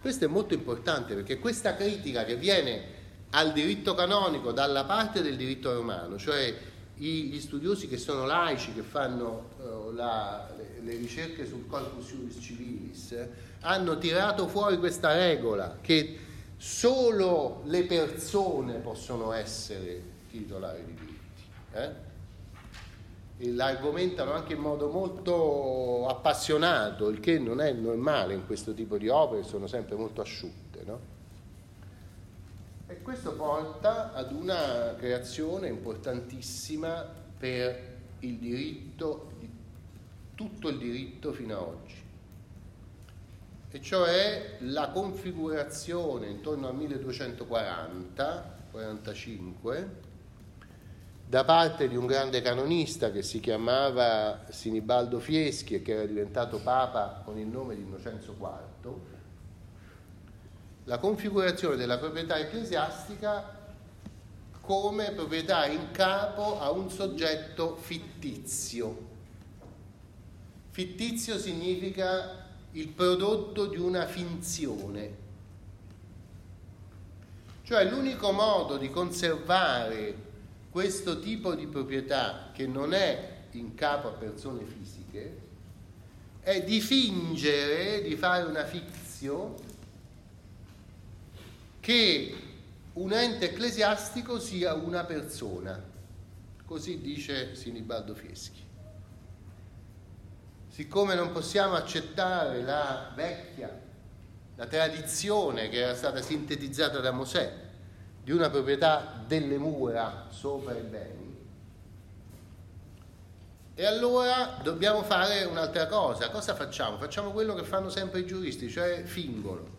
Questo è molto importante perché questa critica che viene al diritto canonico dalla parte del diritto romano, cioè gli studiosi che sono laici, che fanno uh, la, le, le, ricerche sul corpus juris civilis, hanno tirato fuori questa regola che solo le persone possono essere titolari di diritti. Eh? L'argomentano anche in modo molto appassionato, il che non è normale in questo tipo di opere, sono sempre molto asciutte. No? E questo porta ad una creazione importantissima per il diritto, tutto il diritto fino ad oggi, e cioè la configurazione intorno al 1240-45 da parte di un grande canonista che si chiamava Sinibaldo Fieschi e che era diventato papa con il nome di Innocenzo IV, la configurazione della proprietà ecclesiastica come proprietà in capo a un soggetto fittizio. Fittizio significa il prodotto di una finzione. Cioè l'unico modo di conservare questo tipo di proprietà che non è in capo a persone fisiche è di fingere di fare una fizione che un ente ecclesiastico sia una persona. Così dice Sinibaldo Fieschi. Siccome non possiamo accettare la vecchia, la tradizione che era stata sintetizzata da Mosè di una proprietà delle mura sopra i beni, e allora dobbiamo fare un'altra cosa. Cosa facciamo? Facciamo quello che fanno sempre i giuristi, cioè fingono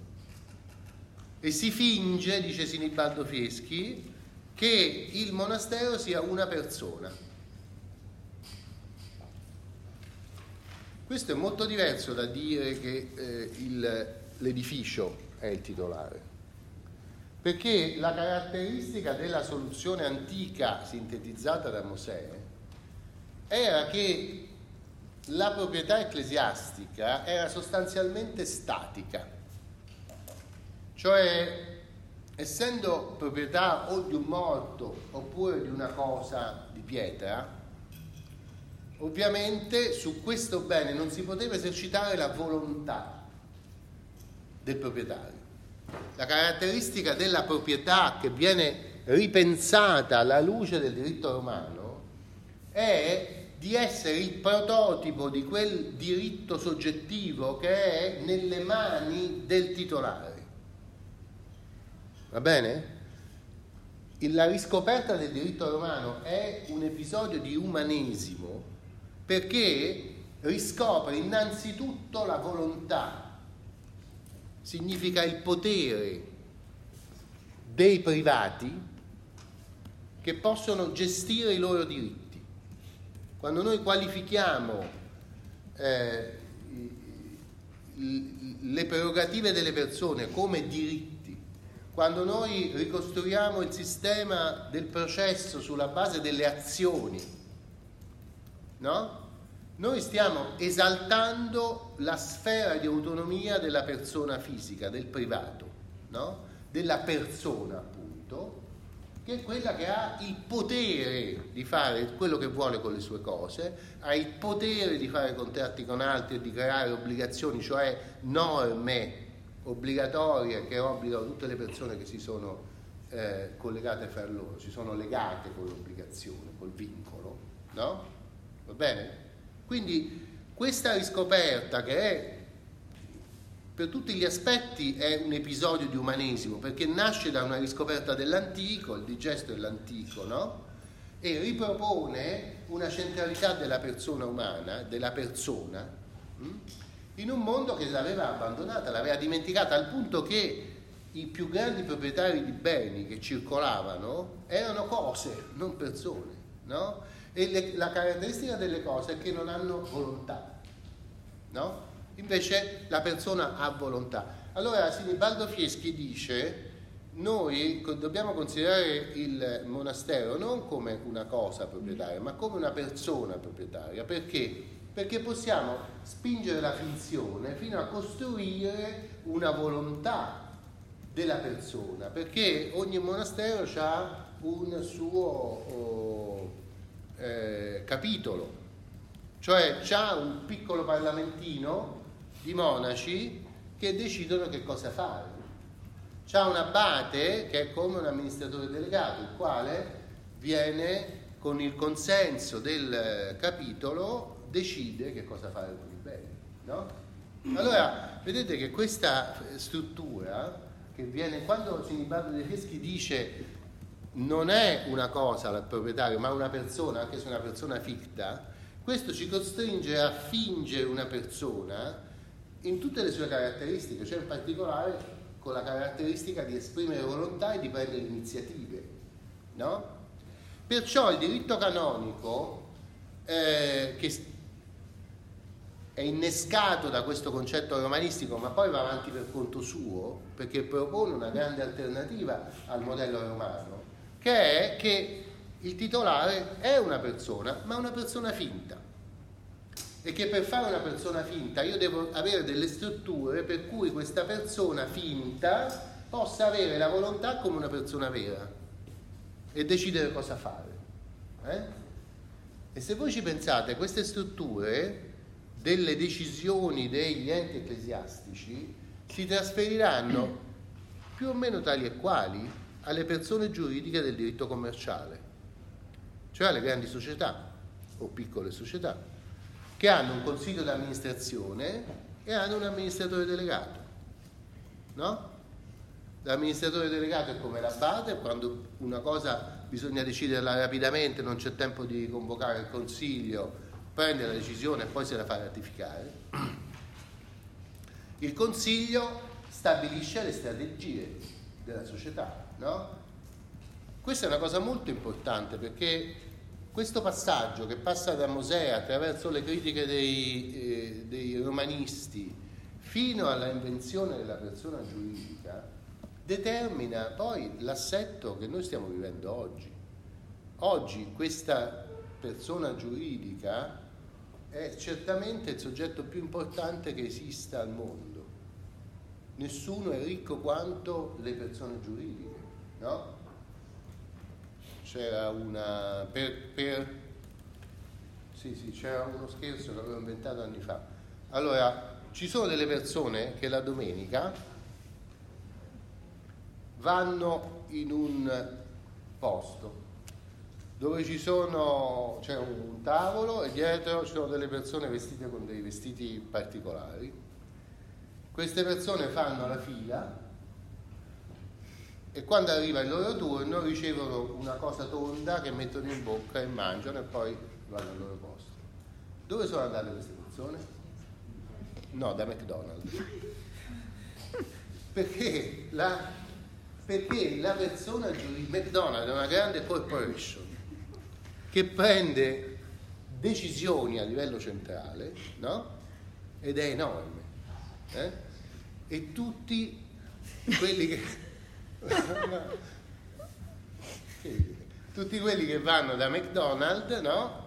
e si finge, dice Sinibaldo Fieschi, che il monastero sia una persona. Questo è molto diverso da dire che eh, il, l'edificio è il titolare, perché la caratteristica della soluzione antica sintetizzata da Mosè era che la proprietà ecclesiastica era sostanzialmente statica cioè, essendo proprietà o di un morto oppure di una cosa di pietra, ovviamente su questo bene non si poteva esercitare la volontà del proprietario. La caratteristica della proprietà che viene ripensata alla luce del diritto romano è di essere il prototipo di quel diritto soggettivo che è nelle mani del titolare. Va bene? La riscoperta del diritto romano è un episodio di umanesimo perché riscopre innanzitutto la volontà, significa il potere dei privati che possono gestire i loro diritti. Quando noi qualifichiamo eh, le prerogative delle persone come diritti, quando noi ricostruiamo il sistema del processo sulla base delle azioni, no? Noi stiamo esaltando la sfera di autonomia della persona fisica, del privato, no? Della persona, appunto, che è quella che ha il potere di fare quello che vuole con le sue cose, ha il potere di fare contratti con altri e di creare obbligazioni, cioè norme obbligatorie che obbligano tutte le persone che si sono eh, collegate fra loro, si sono legate con l'obbligazione, col vincolo, no? Va bene? Quindi questa riscoperta che è per tutti gli aspetti è un episodio di umanesimo perché nasce da una riscoperta dell'antico, il digesto dell'antico, no? E ripropone una centralità della persona umana, della persona? Hm? in un mondo che l'aveva abbandonata, l'aveva dimenticata al punto che i più grandi proprietari di beni che circolavano erano cose, non persone, no? E le, la caratteristica delle cose è che non hanno volontà, no? Invece la persona ha volontà. Allora Sinibaldo Fieschi dice noi dobbiamo considerare il monastero non come una cosa proprietaria, ma come una persona proprietaria. Perché? perché possiamo spingere la finzione fino a costruire una volontà della persona, perché ogni monastero ha un suo oh, eh, capitolo, cioè c'ha un piccolo parlamentino di monaci che decidono che cosa fare. C'ha un abate che è come un amministratore delegato, il quale viene con il consenso del capitolo decide che cosa fare con i beni. No? Allora, vedete che questa struttura che viene, quando Sinibaldo dei Feschi dice non è una cosa il proprietario, ma una persona, anche se una persona ficta, questo ci costringe a fingere una persona in tutte le sue caratteristiche, cioè in particolare con la caratteristica di esprimere volontà e di prendere iniziative. No? Perciò il diritto canonico, eh, che è innescato da questo concetto romanistico, ma poi va avanti per conto suo, perché propone una grande alternativa al modello romano, che è che il titolare è una persona, ma una persona finta. E che per fare una persona finta io devo avere delle strutture per cui questa persona finta possa avere la volontà come una persona vera e decidere cosa fare. Eh? E se voi ci pensate, queste strutture delle decisioni degli enti ecclesiastici si trasferiranno più o meno tali e quali alle persone giuridiche del diritto commerciale, cioè alle grandi società o piccole società, che hanno un consiglio d'amministrazione e hanno un amministratore delegato. No? L'amministratore delegato è come l'abate, quando una cosa bisogna deciderla rapidamente, non c'è tempo di convocare il consiglio, prende la decisione e poi se la fa ratificare, il Consiglio stabilisce le strategie della società. No? Questa è una cosa molto importante perché questo passaggio che passa da Mosè attraverso le critiche dei, eh, dei romanisti fino alla invenzione della persona giuridica determina poi l'assetto che noi stiamo vivendo oggi. Oggi questa persona giuridica è certamente il soggetto più importante che esista al mondo. Nessuno è ricco quanto le persone giuridiche, no? C'era una... Per, per, sì, sì, c'era uno scherzo che avevo inventato anni fa. Allora, ci sono delle persone che la domenica vanno in un posto dove ci sono, c'è un tavolo e dietro ci sono delle persone vestite con dei vestiti particolari. Queste persone fanno la fila e quando arriva il loro turno ricevono una cosa tonda che mettono in bocca e mangiano e poi vanno al loro posto. Dove sono andate queste persone? No, da McDonald's. Perché la, perché la persona giuridica, McDonald's è una grande corporation che prende decisioni a livello centrale, no? Ed è enorme. Eh? E tutti quelli che... tutti quelli che vanno da McDonald's, no?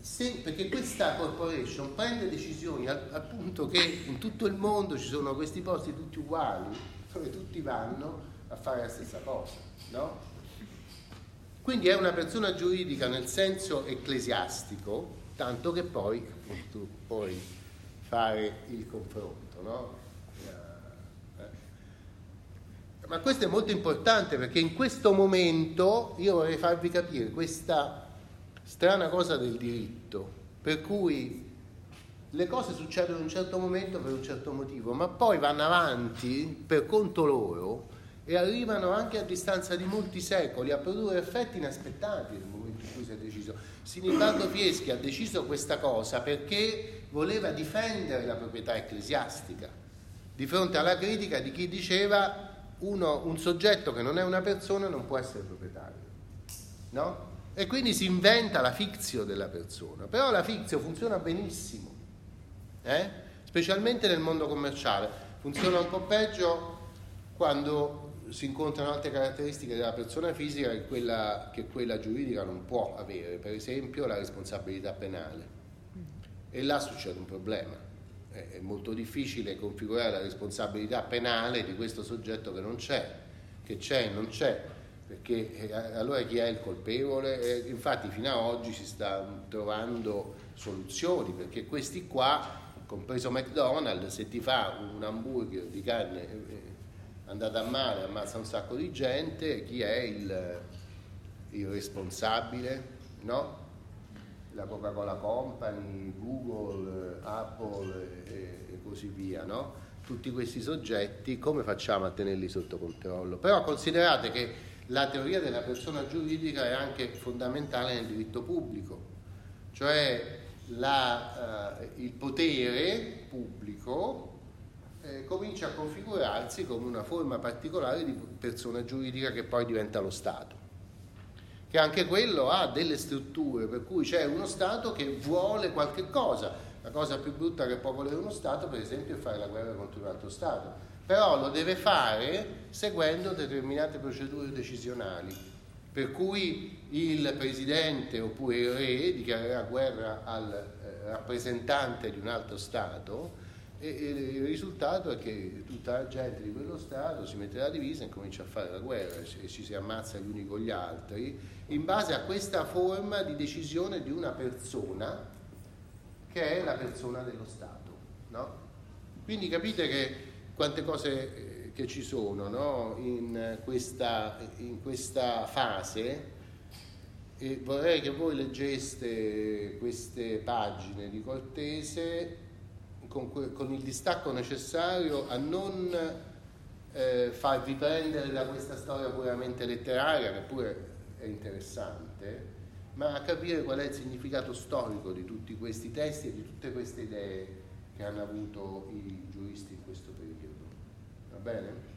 Se, perché questa corporation prende decisioni al, al, punto che in tutto il mondo ci sono questi posti tutti uguali, dove tutti vanno a fare la stessa cosa, no? Quindi è una persona giuridica nel senso ecclesiastico, tanto che poi tu puoi fare il confronto. No? Eh. Ma questo è molto importante perché in questo momento io vorrei farvi capire questa strana cosa del diritto, per cui le cose succedono in un certo momento per un certo motivo, ma poi vanno avanti per conto loro e arrivano anche a distanza di molti secoli a produrre effetti inaspettati nel momento in cui si è deciso. Sinibaldo Fieschi ha deciso questa cosa perché voleva difendere la proprietà ecclesiastica di fronte alla critica di chi diceva uno, un soggetto che non è una persona non può essere proprietario. No? E quindi si inventa la fizio della persona. Però la fizio funziona benissimo, eh? specialmente nel mondo commerciale. Funziona un po' peggio quando si incontrano altre caratteristiche della persona fisica che quella, che quella giuridica non può avere, per esempio la responsabilità penale. E là succede un problema. È molto difficile configurare la responsabilità penale di questo soggetto che non c'è, che c'è e non c'è, perché eh, allora chi è il colpevole? Eh, infatti fino ad oggi si sta trovando soluzioni, perché questi qua, compreso McDonald's, se ti fa un hamburger di carne eh, andata a male, ammazza un sacco di gente, chi è il, il responsabile? No? La Coca-Cola Company, Google, Apple e, e così via, no? Tutti questi soggetti, come facciamo a tenerli sotto controllo? Però considerate che la teoria della persona giuridica è anche fondamentale nel diritto pubblico, cioè la, uh, il potere pubblico eh, comincia a configurarsi come una forma particolare di persona giuridica che poi diventa lo Stato che anche quello ha delle strutture per cui c'è uno Stato che vuole qualche cosa. La cosa più brutta che può volere uno Stato, per esempio, è fare la guerra contro un altro Stato, però lo deve fare seguendo determinate procedure decisionali, per cui il presidente oppure il re dichiarerà guerra al eh, rappresentante di un altro Stato e, il risultato è che tutta la gente di quello Stato si mette la divisa e comincia a fare la guerra e ci si ammazza gli uni con gli altri in base a questa forma di decisione di una persona che è la persona dello Stato. No? Quindi capite che quante cose eh, che ci sono no? in, questa, in questa fase e vorrei che voi leggeste queste pagine di Cortese con, con il distacco necessario a non eh, farvi prendere da questa storia puramente letteraria, che pure è interessante, ma a capire qual è il significato storico di tutti questi testi e di tutte queste idee che hanno avuto i giuristi in questo periodo. Va bene?